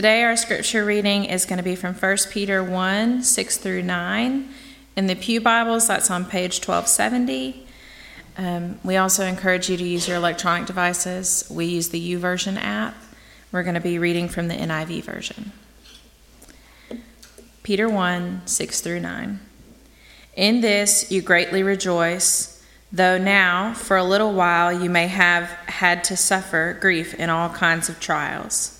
Today, our scripture reading is going to be from 1 Peter 1 6 through 9. In the Pew Bibles, that's on page 1270. Um, we also encourage you to use your electronic devices. We use the YouVersion app. We're going to be reading from the NIV version. Peter 1 6 through 9. In this you greatly rejoice, though now, for a little while, you may have had to suffer grief in all kinds of trials.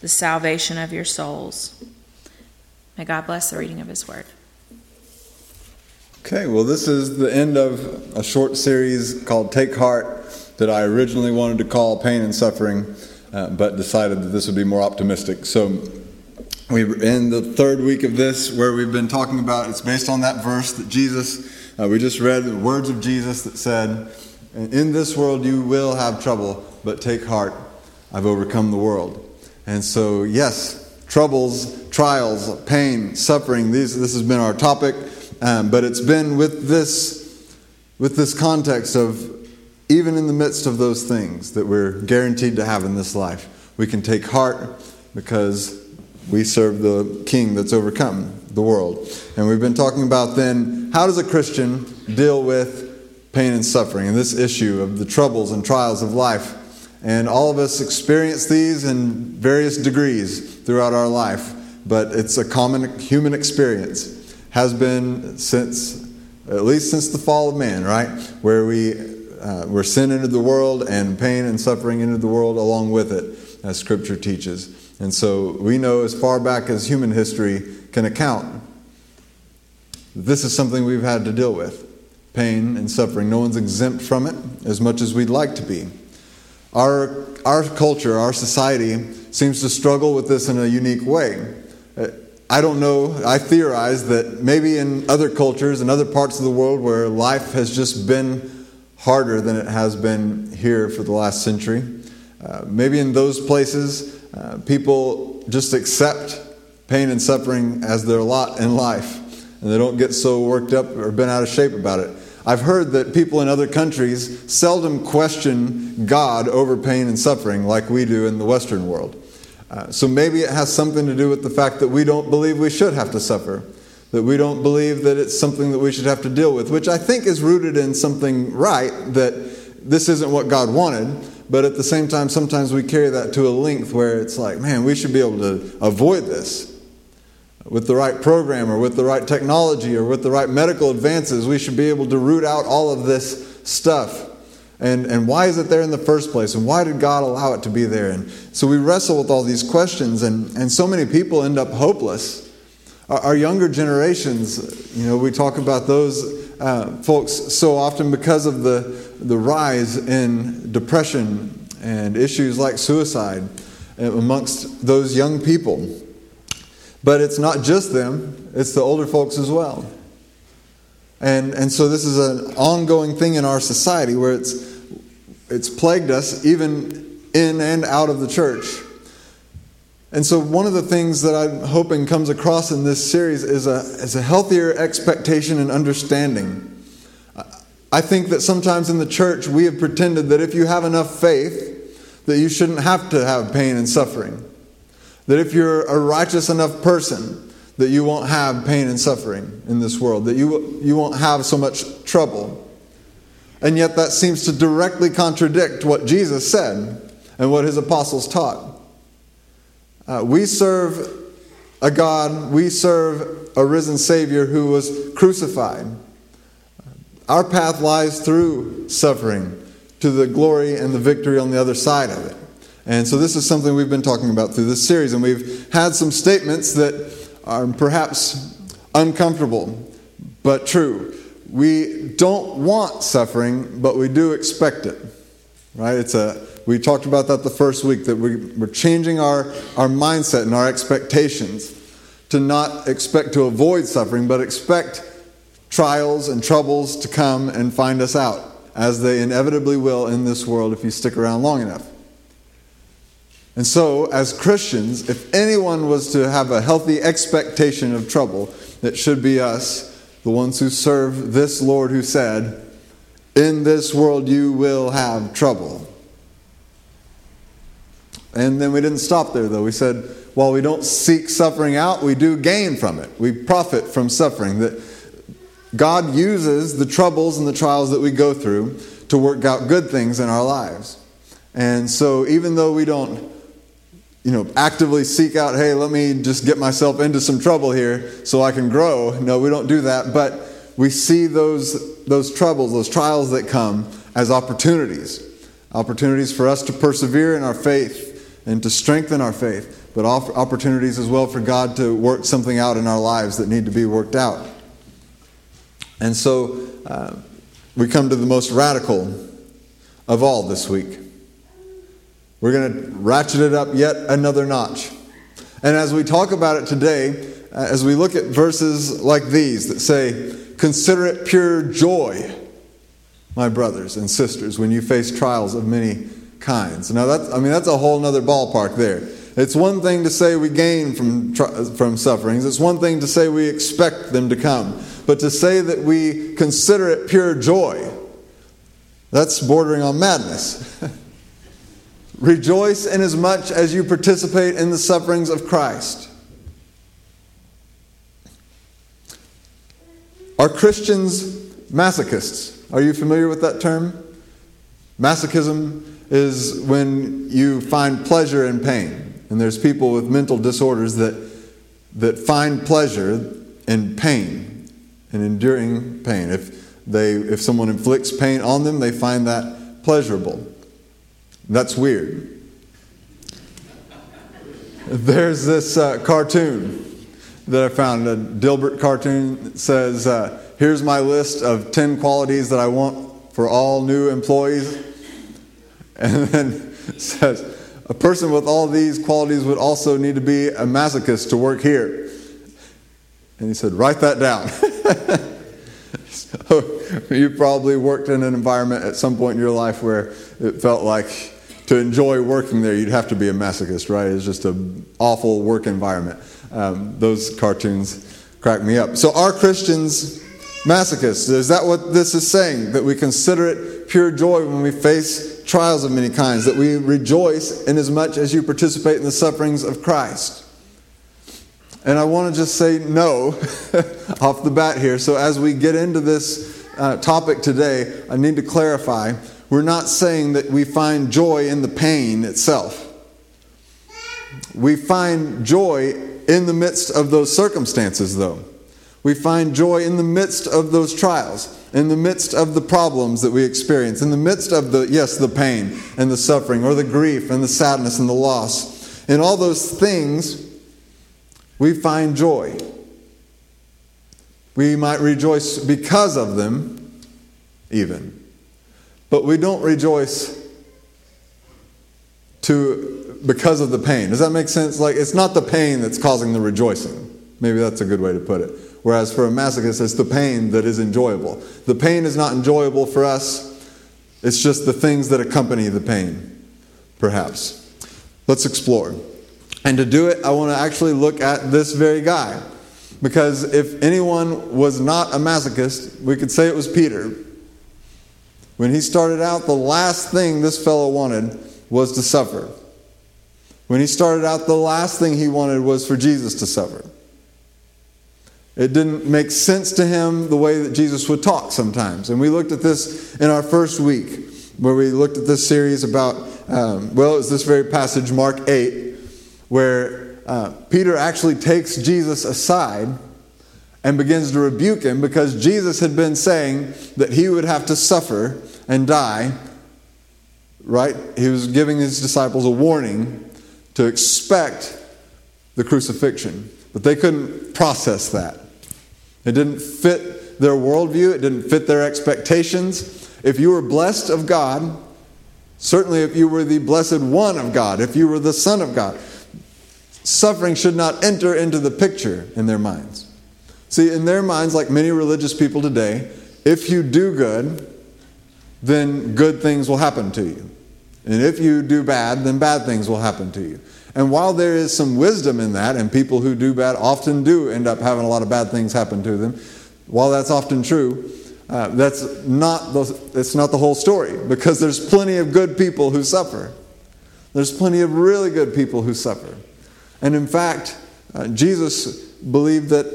the salvation of your souls. May God bless the reading of His word. Okay, well, this is the end of a short series called Take Heart that I originally wanted to call Pain and Suffering, uh, but decided that this would be more optimistic. So, we're in the third week of this where we've been talking about it's based on that verse that Jesus, uh, we just read the words of Jesus that said, In this world you will have trouble, but take heart, I've overcome the world. And so, yes, troubles, trials, pain, suffering, these, this has been our topic, um, but it's been with this, with this context of even in the midst of those things that we're guaranteed to have in this life, we can take heart because we serve the King that's overcome the world. And we've been talking about then how does a Christian deal with pain and suffering and this issue of the troubles and trials of life and all of us experience these in various degrees throughout our life, but it's a common human experience. Has been since, at least since the fall of man, right? Where we, uh, where sin entered the world and pain and suffering entered the world along with it, as Scripture teaches. And so we know as far back as human history can account, this is something we've had to deal with pain and suffering. No one's exempt from it as much as we'd like to be. Our, our culture, our society, seems to struggle with this in a unique way. Uh, I don't know, I theorize that maybe in other cultures, in other parts of the world where life has just been harder than it has been here for the last century, uh, maybe in those places, uh, people just accept pain and suffering as their lot in life, and they don't get so worked up or bent out of shape about it. I've heard that people in other countries seldom question God over pain and suffering like we do in the Western world. Uh, so maybe it has something to do with the fact that we don't believe we should have to suffer, that we don't believe that it's something that we should have to deal with, which I think is rooted in something right that this isn't what God wanted. But at the same time, sometimes we carry that to a length where it's like, man, we should be able to avoid this with the right program or with the right technology or with the right medical advances, we should be able to root out all of this stuff. And, and why is it there in the first place? And why did God allow it to be there? And so we wrestle with all these questions, and, and so many people end up hopeless. Our, our younger generations, you know, we talk about those uh, folks so often because of the, the rise in depression and issues like suicide amongst those young people. But it's not just them, it's the older folks as well. And, and so this is an ongoing thing in our society where it's, it's plagued us even in and out of the church. And so, one of the things that I'm hoping comes across in this series is a, is a healthier expectation and understanding. I think that sometimes in the church we have pretended that if you have enough faith, that you shouldn't have to have pain and suffering. That if you're a righteous enough person, that you won't have pain and suffering in this world, that you, you won't have so much trouble. And yet, that seems to directly contradict what Jesus said and what his apostles taught. Uh, we serve a God, we serve a risen Savior who was crucified. Our path lies through suffering to the glory and the victory on the other side of it. And so this is something we've been talking about through this series, and we've had some statements that are perhaps uncomfortable, but true. We don't want suffering, but we do expect it. Right? It's a We talked about that the first week, that we, we're changing our, our mindset and our expectations to not expect to avoid suffering, but expect trials and troubles to come and find us out, as they inevitably will in this world if you stick around long enough. And so, as Christians, if anyone was to have a healthy expectation of trouble, it should be us, the ones who serve this Lord who said, In this world you will have trouble. And then we didn't stop there, though. We said, while we don't seek suffering out, we do gain from it. We profit from suffering. That God uses the troubles and the trials that we go through to work out good things in our lives. And so, even though we don't you know, actively seek out, hey, let me just get myself into some trouble here so I can grow. No, we don't do that, but we see those, those troubles, those trials that come as opportunities. Opportunities for us to persevere in our faith and to strengthen our faith, but opportunities as well for God to work something out in our lives that need to be worked out. And so uh, we come to the most radical of all this week. We're going to ratchet it up yet another notch. And as we talk about it today, uh, as we look at verses like these that say, Consider it pure joy, my brothers and sisters, when you face trials of many kinds. Now, that's, I mean, that's a whole other ballpark there. It's one thing to say we gain from, from sufferings, it's one thing to say we expect them to come. But to say that we consider it pure joy, that's bordering on madness. Rejoice inasmuch as you participate in the sufferings of Christ. Are Christians masochists? Are you familiar with that term? Masochism is when you find pleasure in pain. And there's people with mental disorders that, that find pleasure in pain and enduring pain. If, they, if someone inflicts pain on them, they find that pleasurable. That's weird. There's this uh, cartoon that I found, a Dilbert cartoon that says, uh, Here's my list of 10 qualities that I want for all new employees. And then says, A person with all these qualities would also need to be a masochist to work here. And he said, Write that down. so you probably worked in an environment at some point in your life where it felt like to enjoy working there, you'd have to be a masochist, right? It's just an awful work environment. Um, those cartoons crack me up. So, are Christians masochists? Is that what this is saying? That we consider it pure joy when we face trials of many kinds, that we rejoice much as you participate in the sufferings of Christ? And I want to just say no off the bat here. So, as we get into this uh, topic today, I need to clarify we're not saying that we find joy in the pain itself. We find joy in the midst of those circumstances, though. We find joy in the midst of those trials, in the midst of the problems that we experience, in the midst of the, yes, the pain and the suffering, or the grief and the sadness and the loss. In all those things, we find joy. We might rejoice because of them, even. But we don't rejoice to because of the pain. Does that make sense? Like it's not the pain that's causing the rejoicing. Maybe that's a good way to put it. Whereas for a masochist, it's the pain that is enjoyable. The pain is not enjoyable for us. It's just the things that accompany the pain, perhaps. Let's explore. And to do it, I want to actually look at this very guy. Because if anyone was not a masochist, we could say it was Peter. When he started out, the last thing this fellow wanted was to suffer. When he started out, the last thing he wanted was for Jesus to suffer. It didn't make sense to him the way that Jesus would talk sometimes. And we looked at this in our first week, where we looked at this series about, um, well, it was this very passage, Mark 8, where uh, Peter actually takes Jesus aside and begins to rebuke him because Jesus had been saying that he would have to suffer and die. Right? He was giving his disciples a warning to expect the crucifixion, but they couldn't process that. It didn't fit their worldview, it didn't fit their expectations. If you were blessed of God, Certainly, if you were the blessed one of God, if you were the Son of God, suffering should not enter into the picture in their minds. See, in their minds, like many religious people today, if you do good, then good things will happen to you. And if you do bad, then bad things will happen to you. And while there is some wisdom in that, and people who do bad often do end up having a lot of bad things happen to them, while that's often true, uh, that's not the, it's not the whole story because there's plenty of good people who suffer. There's plenty of really good people who suffer. And in fact, uh, Jesus believed that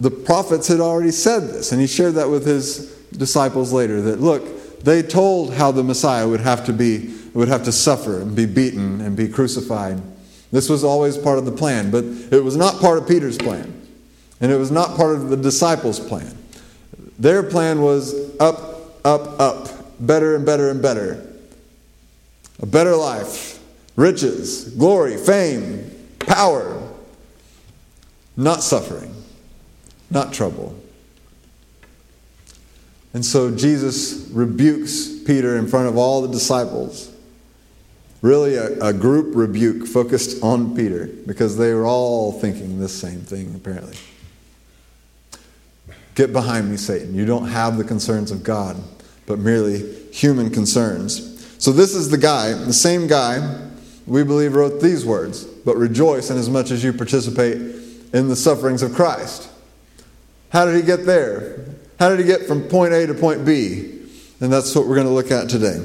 the prophets had already said this, and he shared that with his disciples later that look, they told how the Messiah would have to be would have to suffer and be beaten and be crucified. This was always part of the plan, but it was not part of Peter's plan. And it was not part of the disciples' plan. Their plan was up, up, up, better and better and better. A better life, riches, glory, fame, power, not suffering, not trouble. And so Jesus rebukes Peter in front of all the disciples. Really, a, a, group rebuke focused on Peter because they were all thinking the same thing, apparently. Get behind me, Satan. You don't have the concerns of God, but merely human concerns. So, this is the guy, the same guy, we believe wrote these words But rejoice in as much as you participate in the sufferings of Christ. How did he get there? How did he get from point A to point B? And that's what we're going to look at today.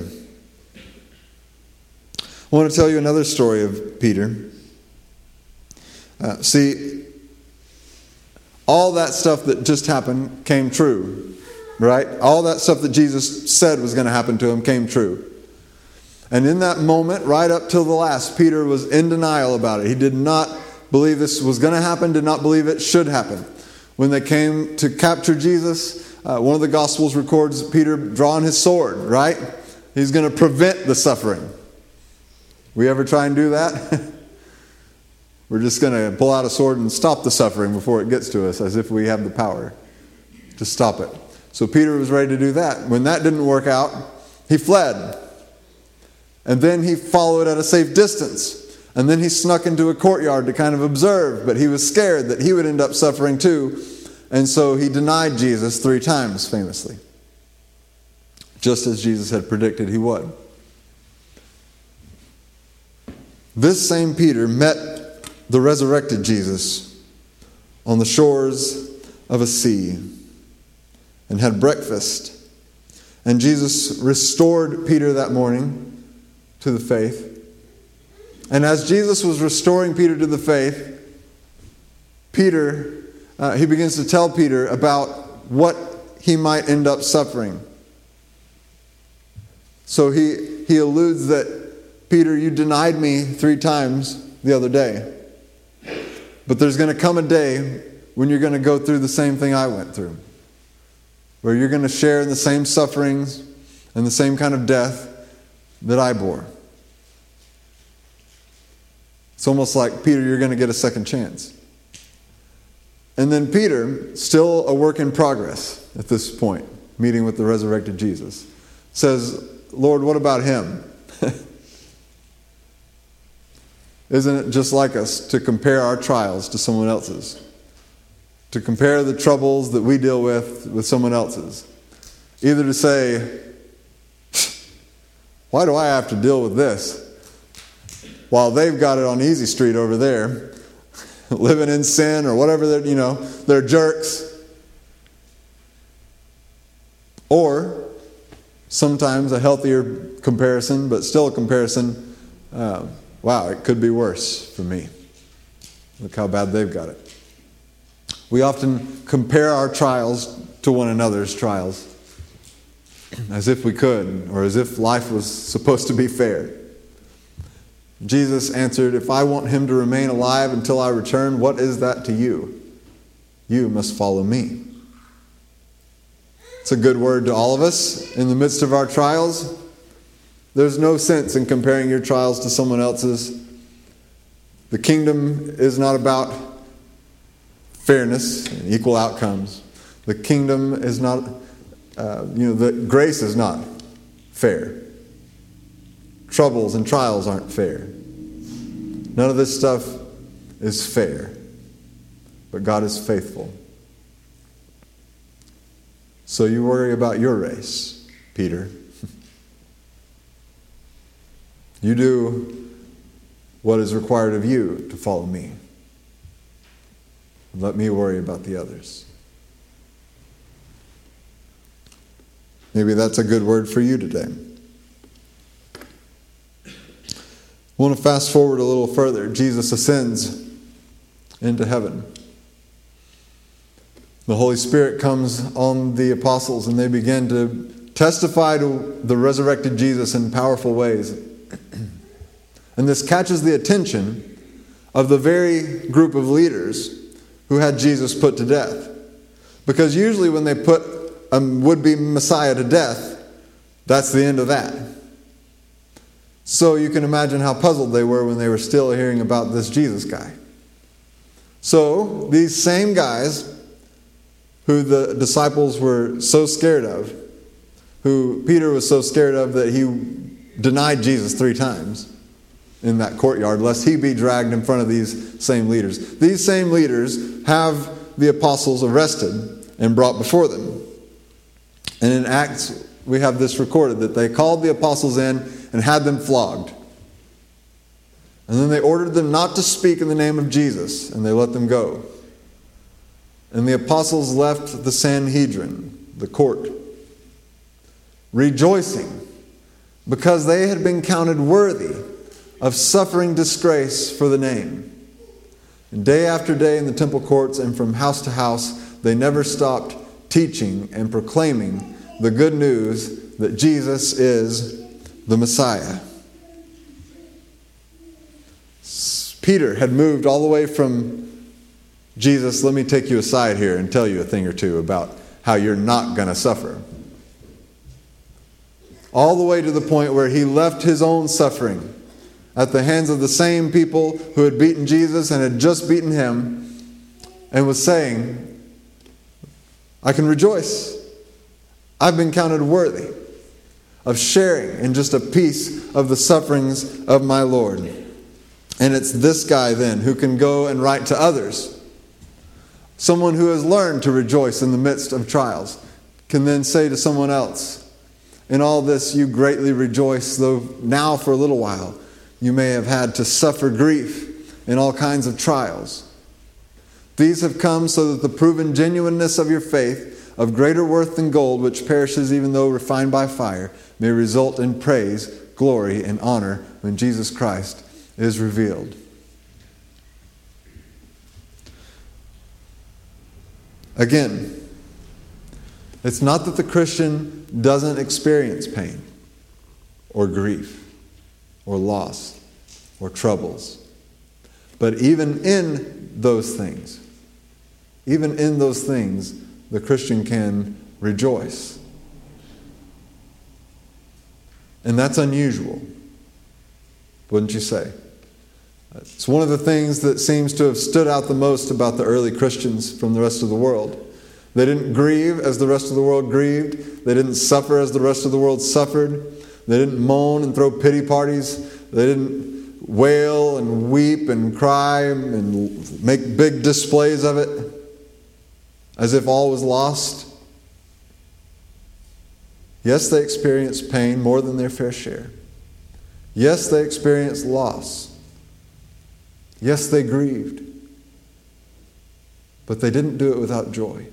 I want to tell you another story of Peter. Uh, see, all that stuff that just happened came true, right? All that stuff that Jesus said was going to happen to him came true. And in that moment, right up till the last, Peter was in denial about it. He did not believe this was going to happen, did not believe it should happen. When they came to capture Jesus, uh, one of the Gospels records Peter drawing his sword, right? He's going to prevent the suffering. We ever try and do that? We're just going to pull out a sword and stop the suffering before it gets to us, as if we have the power to stop it. So Peter was ready to do that. When that didn't work out, he fled. And then he followed at a safe distance. And then he snuck into a courtyard to kind of observe, but he was scared that he would end up suffering too. And so he denied Jesus three times, famously, just as Jesus had predicted he would. This same Peter met the resurrected Jesus on the shores of a sea and had breakfast. And Jesus restored Peter that morning to the faith. And as Jesus was restoring Peter to the faith, Peter uh, he begins to tell Peter about what he might end up suffering. So he, he alludes that, Peter, you denied me three times the other day. But there's going to come a day when you're going to go through the same thing I went through, where you're going to share in the same sufferings and the same kind of death that I bore. It's almost like, Peter, you're going to get a second chance. And then Peter, still a work in progress at this point, meeting with the resurrected Jesus, says, Lord, what about him? Isn't it just like us to compare our trials to someone else's? To compare the troubles that we deal with with someone else's? Either to say, why do I have to deal with this? While they've got it on Easy Street over there, living in sin or whatever they're, you know, they're jerks. Or sometimes a healthier comparison, but still a comparison. Uh, wow, it could be worse for me. Look how bad they've got it. We often compare our trials to one another's trials as if we could, or as if life was supposed to be fair. Jesus answered, If I want him to remain alive until I return, what is that to you? You must follow me. It's a good word to all of us in the midst of our trials. There's no sense in comparing your trials to someone else's. The kingdom is not about fairness and equal outcomes. The kingdom is not, uh, you know, the grace is not fair. Troubles and trials aren't fair. None of this stuff is fair. But God is faithful. So you worry about your race, Peter. You do what is required of you to follow me. Let me worry about the others. Maybe that's a good word for you today. I want to fast forward a little further. Jesus ascends into heaven. The Holy Spirit comes on the apostles and they begin to testify to the resurrected Jesus in powerful ways. And this catches the attention of the very group of leaders who had Jesus put to death. Because usually, when they put a would be Messiah to death, that's the end of that. So you can imagine how puzzled they were when they were still hearing about this Jesus guy. So these same guys who the disciples were so scared of, who Peter was so scared of that he denied Jesus three times in that courtyard, lest he be dragged in front of these same leaders. These same leaders have the apostles arrested and brought before them. And in Acts, we have this recorded that they called the apostles in and had them flogged. And then they ordered them not to speak in the name of Jesus, and they let them go. And the apostles left the Sanhedrin, the court, rejoicing because they had been counted worthy of suffering disgrace for the name. And day after day in the temple courts and from house to house, they never stopped teaching and proclaiming the good news that Jesus is the Messiah. Peter had moved all the way from Jesus, let me take you aside here and tell you a thing or two about how you're not going to suffer. All the way to the point where he left his own suffering at the hands of the same people who had beaten Jesus and had just beaten him and was saying, I can rejoice. I've been counted worthy of sharing in just a piece of the sufferings of my Lord. And it's this guy then who can go and write to others. Someone who has learned to rejoice in the midst of trials can then say to someone else, In all this you greatly rejoice, though now for a little while you may have had to suffer grief in all kinds of trials. These have come so that the proven genuineness of your faith, of greater worth than gold, which perishes even though refined by fire, may result in praise, glory, and honor when Jesus Christ is revealed. Again, it's not that the Christian doesn't experience pain or grief or loss or troubles. But even in those things, even in those things, the Christian can rejoice. And that's unusual, wouldn't you say? It's one of the things that seems to have stood out the most about the early Christians from the rest of the world. They didn't grieve as the rest of the world grieved. They didn't suffer as the rest of the world suffered. They didn't moan and throw pity parties. They didn't wail and weep and cry and make big displays of it as if all was lost. Yes, they experienced pain more than their fair share. Yes, they experienced loss. Yes, they grieved. But they didn't do it without joy.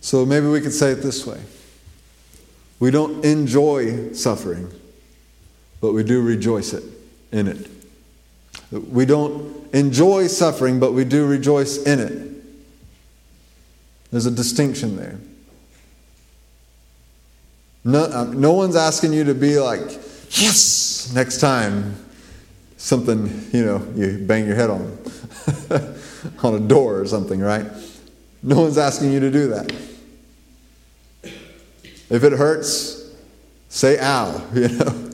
So maybe we could say it this way We don't enjoy suffering, but we do rejoice it, in it. We don't enjoy suffering, but we do rejoice in it. There's a distinction there. No, um, no one's asking you to be like, yes, next time something, you know, you bang your head on, on a door or something, right? No one's asking you to do that. If it hurts, say ow, you know.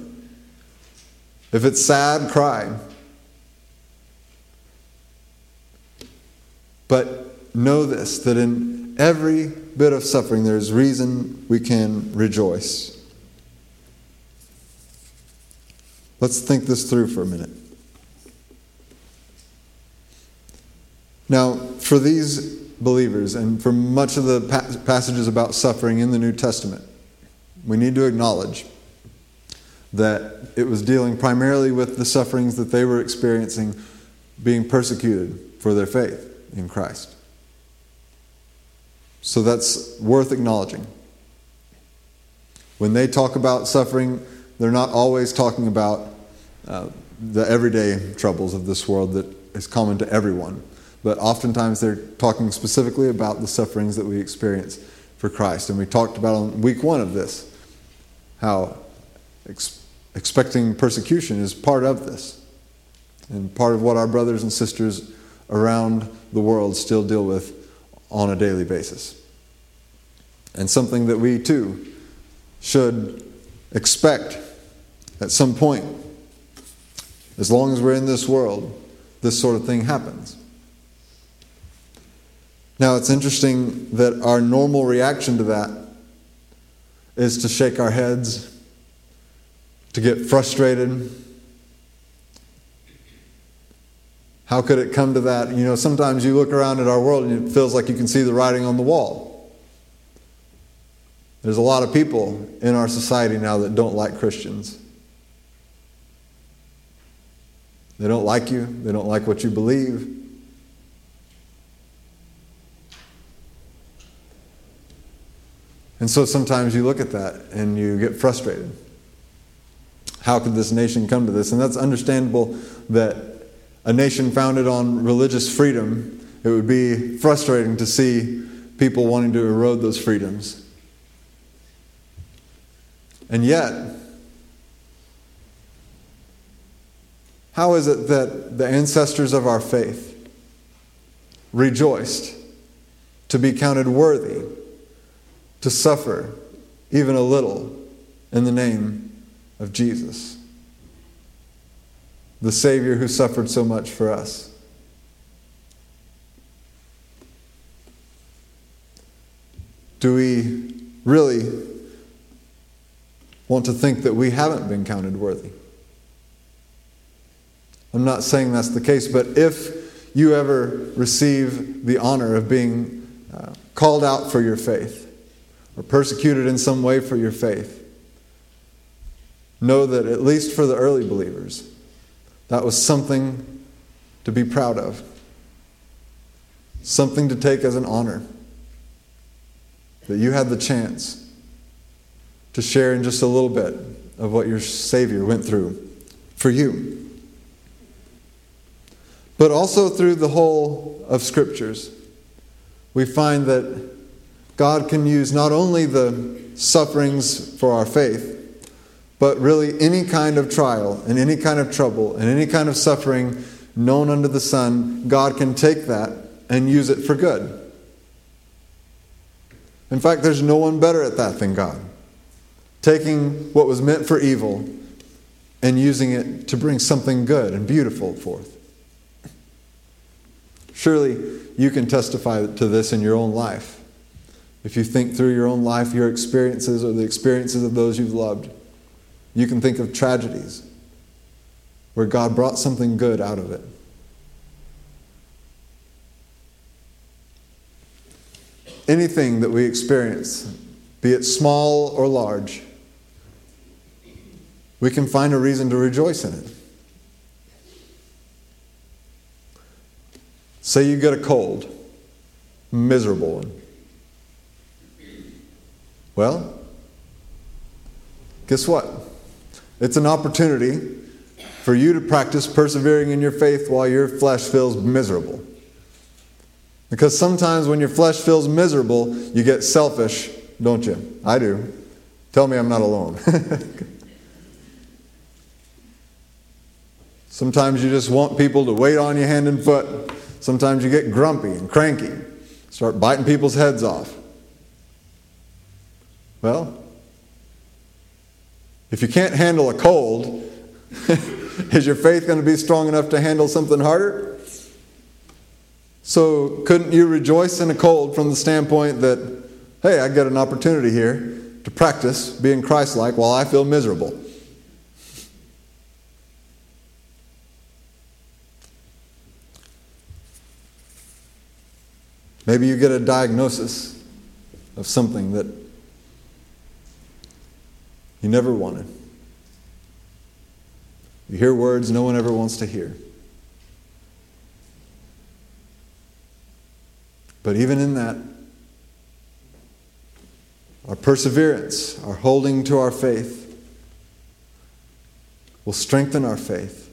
If it's sad, cry. But know this that in every bit of suffering, there's reason we can rejoice. Let's think this through for a minute. Now, for these believers and for much of the passages about suffering in the New Testament, we need to acknowledge that it was dealing primarily with the sufferings that they were experiencing being persecuted for their faith in Christ. So that's worth acknowledging. When they talk about suffering, they're not always talking about uh, the everyday troubles of this world that is common to everyone, but oftentimes they're talking specifically about the sufferings that we experience for Christ. And we talked about on week one of this how ex- expecting persecution is part of this and part of what our brothers and sisters around the world still deal with on a daily basis. And something that we too should expect at some point. As long as we're in this world, this sort of thing happens. Now, it's interesting that our normal reaction to that is to shake our heads, to get frustrated, How could it come to that? You know, sometimes you look around at our world and it feels like you can see the writing on the wall. There's a lot of people in our society now that don't like Christians. They don't like you, they don't like what you believe. And so sometimes you look at that and you get frustrated. How could this nation come to this? And that's understandable that a nation founded on religious freedom, it would be frustrating to see people wanting to erode those freedoms. And yet, how is it that the ancestors of our faith rejoiced to be counted worthy to suffer even a little in the name of Jesus? The Savior who suffered so much for us. Do we really want to think that we haven't been counted worthy? I'm not saying that's the case, but if you ever receive the honor of being uh, called out for your faith or persecuted in some way for your faith, know that at least for the early believers, that was something to be proud of, something to take as an honor. That you had the chance to share in just a little bit of what your Savior went through for you. But also through the whole of Scriptures, we find that God can use not only the sufferings for our faith, but really, any kind of trial and any kind of trouble and any kind of suffering known under the sun, God can take that and use it for good. In fact, there's no one better at that than God. Taking what was meant for evil and using it to bring something good and beautiful forth. Surely you can testify to this in your own life. If you think through your own life, your experiences, or the experiences of those you've loved. You can think of tragedies where God brought something good out of it. Anything that we experience, be it small or large, we can find a reason to rejoice in it. Say you get a cold, miserable one. Well, guess what? It's an opportunity for you to practice persevering in your faith while your flesh feels miserable. Because sometimes when your flesh feels miserable, you get selfish, don't you? I do. Tell me I'm not alone. Sometimes you just want people to wait on you hand and foot. Sometimes you get grumpy and cranky, start biting people's heads off. Well, if you can't handle a cold, is your faith going to be strong enough to handle something harder? So, couldn't you rejoice in a cold from the standpoint that, hey, I get an opportunity here to practice being Christ like while I feel miserable. Maybe you get a diagnosis of something that you never wanted. You hear words no one ever wants to hear. But even in that, our perseverance, our holding to our faith, will strengthen our faith,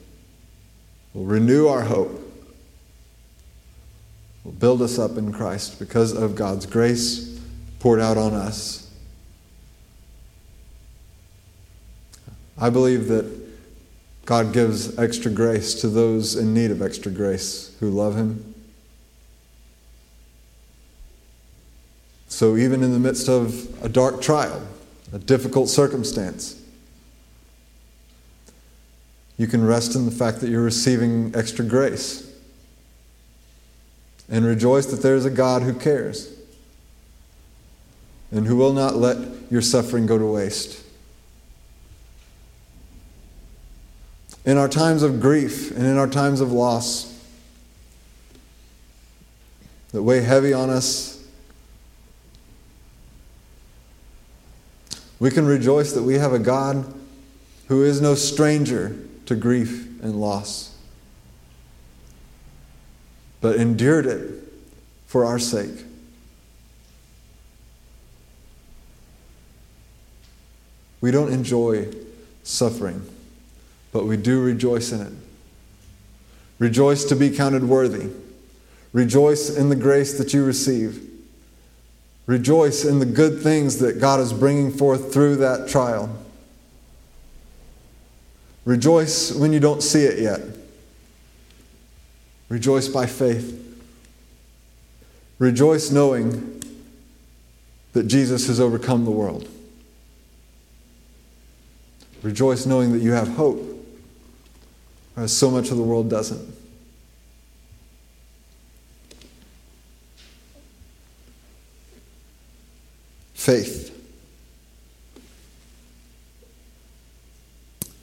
will renew our hope, will build us up in Christ because of God's grace poured out on us. I believe that God gives extra grace to those in need of extra grace who love Him. So, even in the midst of a dark trial, a difficult circumstance, you can rest in the fact that you're receiving extra grace and rejoice that there is a God who cares and who will not let your suffering go to waste. In our times of grief and in our times of loss that weigh heavy on us, we can rejoice that we have a God who is no stranger to grief and loss, but endured it for our sake. We don't enjoy suffering, but we do rejoice in it. Rejoice to be counted worthy. Rejoice in the grace that you receive. Rejoice in the good things that God is bringing forth through that trial. Rejoice when you don't see it yet. Rejoice by faith. Rejoice knowing that Jesus has overcome the world. Rejoice knowing that you have hope, as so much of the world doesn't. Faith.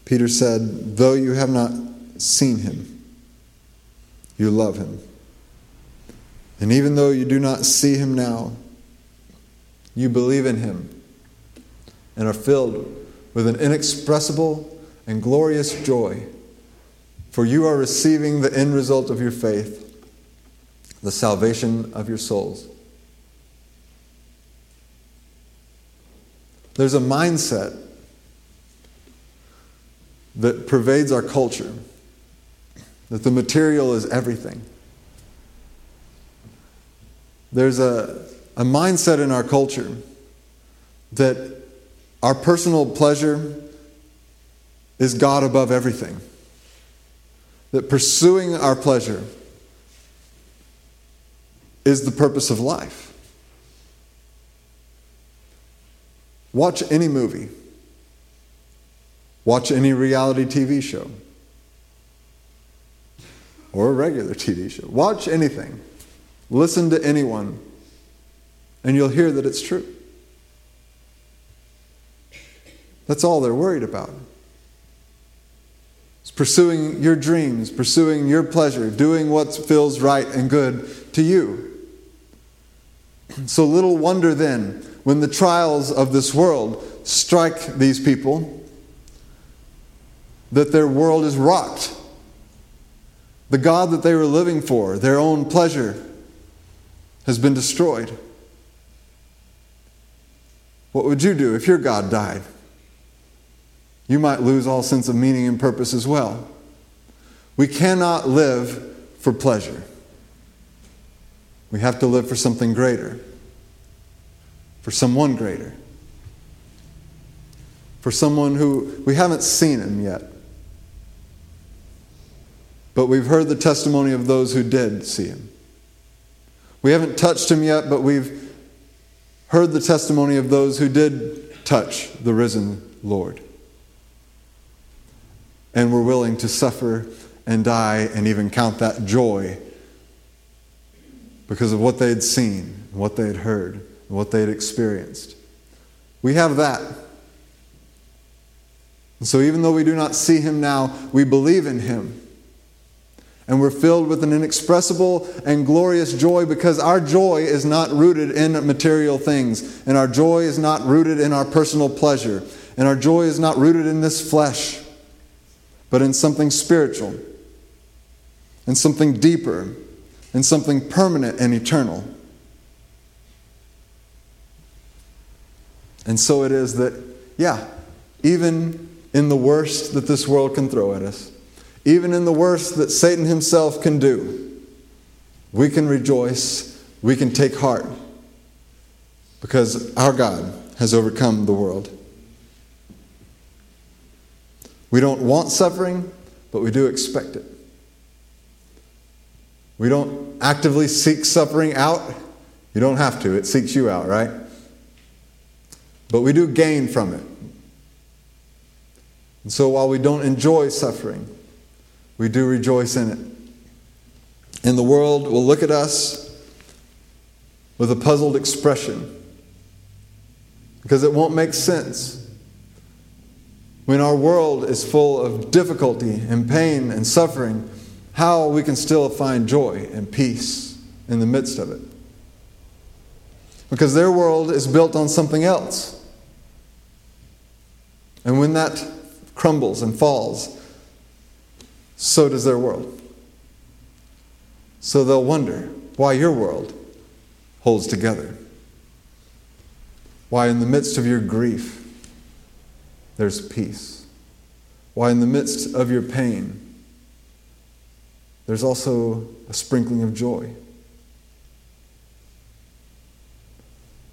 Peter said, Though you have not seen him, you love him. And even though you do not see him now, you believe in him and are filled with an inexpressible and glorious joy, for you are receiving the end result of your faith, the salvation of your souls. There's a mindset that pervades our culture that the material is everything. There's a, a mindset in our culture that our personal pleasure is God above everything. That pursuing our pleasure is the purpose of life. Watch any movie. Watch any reality TV show or a regular TV show. Watch anything. Listen to anyone, and you'll hear that it's true. That's all they're worried about. It's pursuing your dreams, pursuing your pleasure, doing what feels right and good to you. So, little wonder then when the trials of this world strike these people that their world is rocked. The God that they were living for, their own pleasure, has been destroyed. What would you do if your God died? You might lose all sense of meaning and purpose as well. We cannot live for pleasure. We have to live for something greater, for someone greater, for someone who we haven't seen him yet. But we've heard the testimony of those who did see him. We haven't touched him yet, but we've heard the testimony of those who did touch the risen Lord. And were willing to suffer and die and even count that joy because of what they had seen what they had heard and what they'd experienced. We have that. And so, even though we do not see him now, we believe in him. And we're filled with an inexpressible and glorious joy because our joy is not rooted in material things, and our joy is not rooted in our personal pleasure, and our joy is not rooted in this flesh, but in something spiritual, in something deeper, in something permanent and eternal. And so it is that, yeah, even in the worst that this world can throw at us, even in the worst that Satan himself can do, we can rejoice, we can take heart, because our God has overcome the world. We don't want suffering, but we do expect it. We don't actively seek suffering out. You don't have to, it seeks you out, right? But we do gain from it. And so while we don't enjoy suffering, we do rejoice in it. And the world will look at us with a puzzled expression because it won't make sense. When our world is full of difficulty and pain and suffering, how we can still find joy and peace in the midst of it. Because their world is built on something else. And when that crumbles and falls, so does their world. So they'll wonder why your world holds together. Why, in the midst of your grief, there's peace. Why, in the midst of your pain, there's also a sprinkling of joy.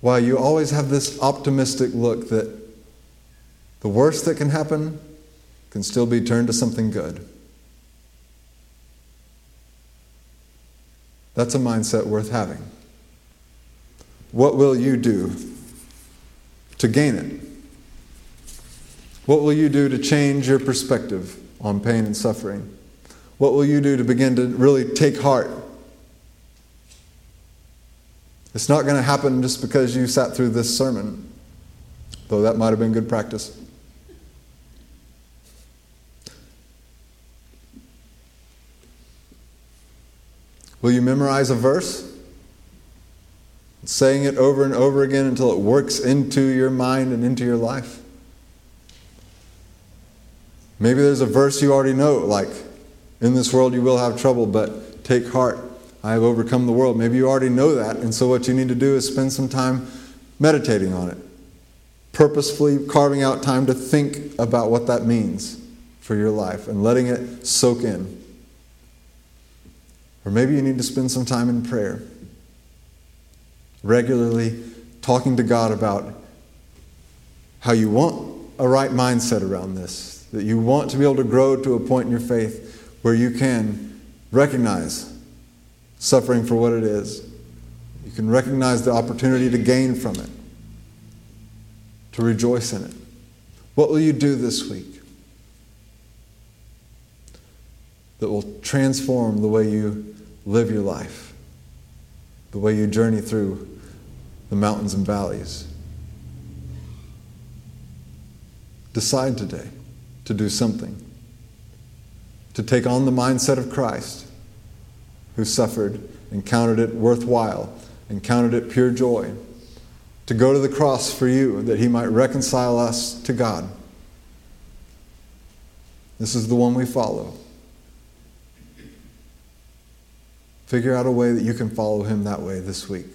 Why, you always have this optimistic look that the worst that can happen can still be turned to something good. That's a mindset worth having. What will you do to gain it? What will you do to change your perspective on pain and suffering? What will you do to begin to really take heart? It's not going to happen just because you sat through this sermon, though that might have been good practice. Will you memorize a verse? Saying it over and over again until it works into your mind and into your life? Maybe there's a verse you already know, like, in this world you will have trouble, but take heart. I have overcome the world. Maybe you already know that, and so what you need to do is spend some time meditating on it, purposefully carving out time to think about what that means for your life and letting it soak in. Or maybe you need to spend some time in prayer, regularly talking to God about how you want a right mindset around this, that you want to be able to grow to a point in your faith where you can recognize suffering for what it is. You can recognize the opportunity to gain from it, to rejoice in it. What will you do this week? that will transform the way you live your life, the way you journey through the mountains and valleys. Decide today to do something, to take on the mindset of Christ, who suffered and counted it worthwhile and counted it pure joy, to go to the cross for you that he might reconcile us to God. This is the one we follow. Figure out a way that you can follow him that way this week.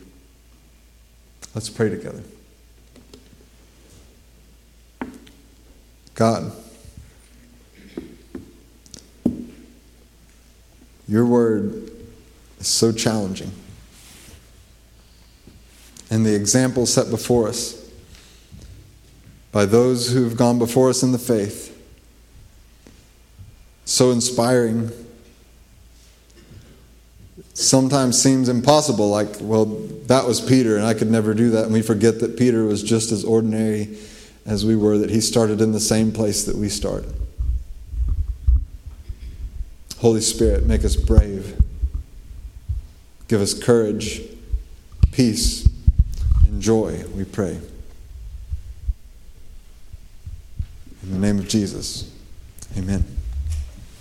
Let's pray together. God, your word is so challenging. And the example set before us by those who've gone before us in the faith, so inspiring sometimes seems impossible. Like, well, that was Peter, and I could never do that. And we forget that Peter was just as ordinary as we were, that he started in the same place that we start. Holy Spirit, make us brave. Give us courage, peace, and joy, we pray. In the name of Jesus, amen.